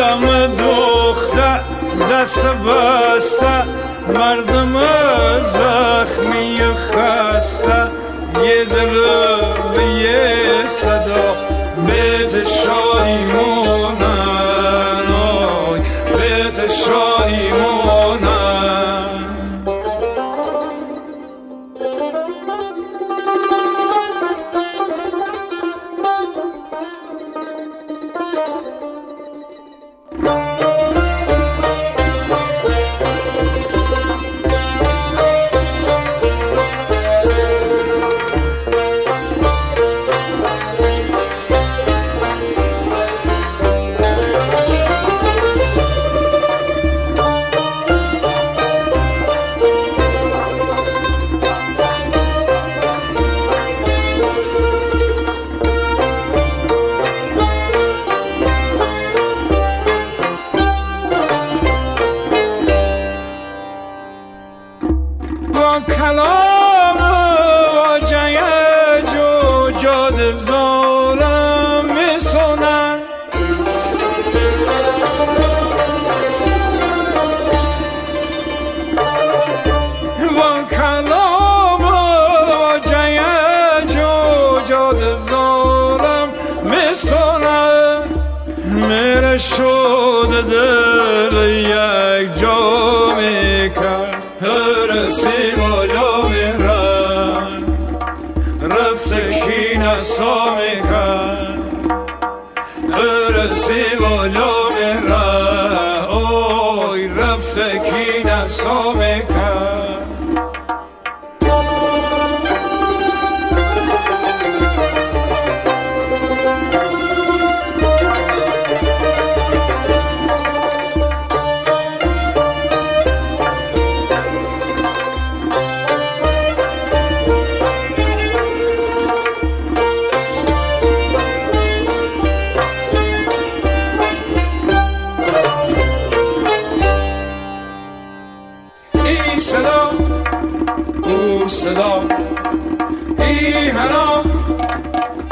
دم دوخته، دست بسته مردم زخمی خسته. یه دل به یه صدا بیت شد با کلام واجه جو جاد ظالم میسونن با کلام corazón me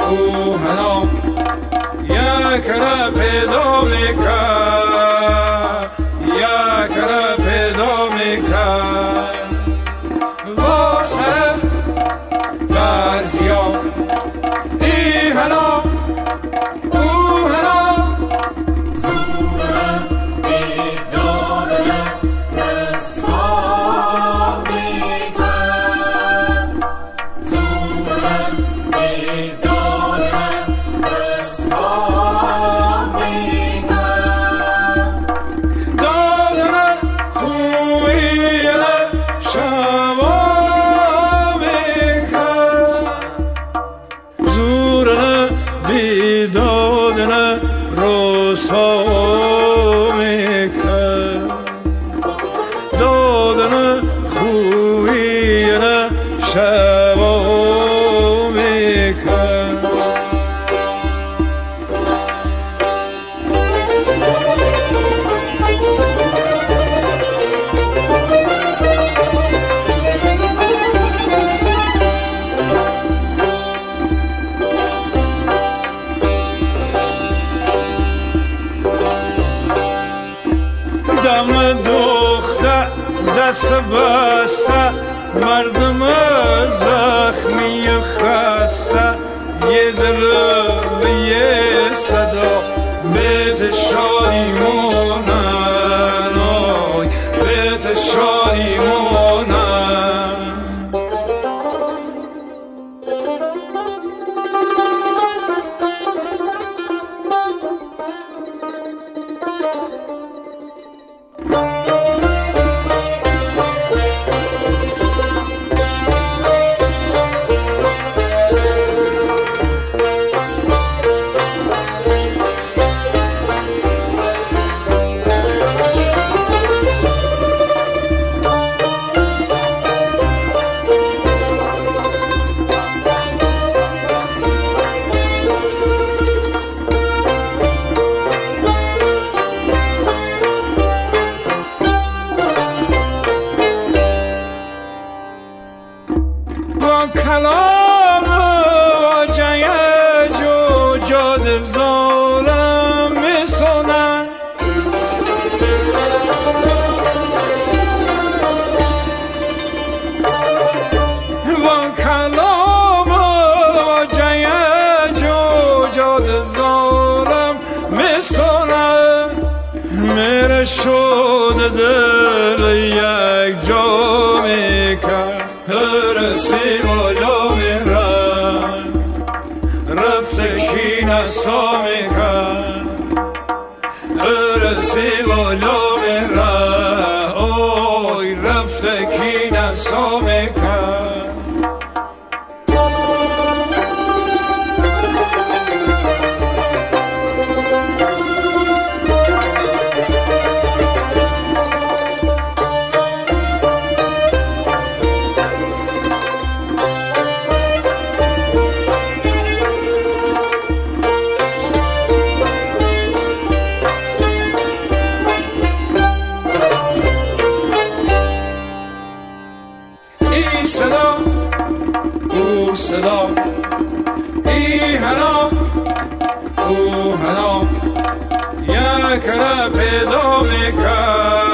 او هنا یک را پیدا soul. دم دختر دست بسته مردم زخمی خسته. یه دل با کلام نسا میکن ارسی لام را اوی رفته کی نسا او هنا یک را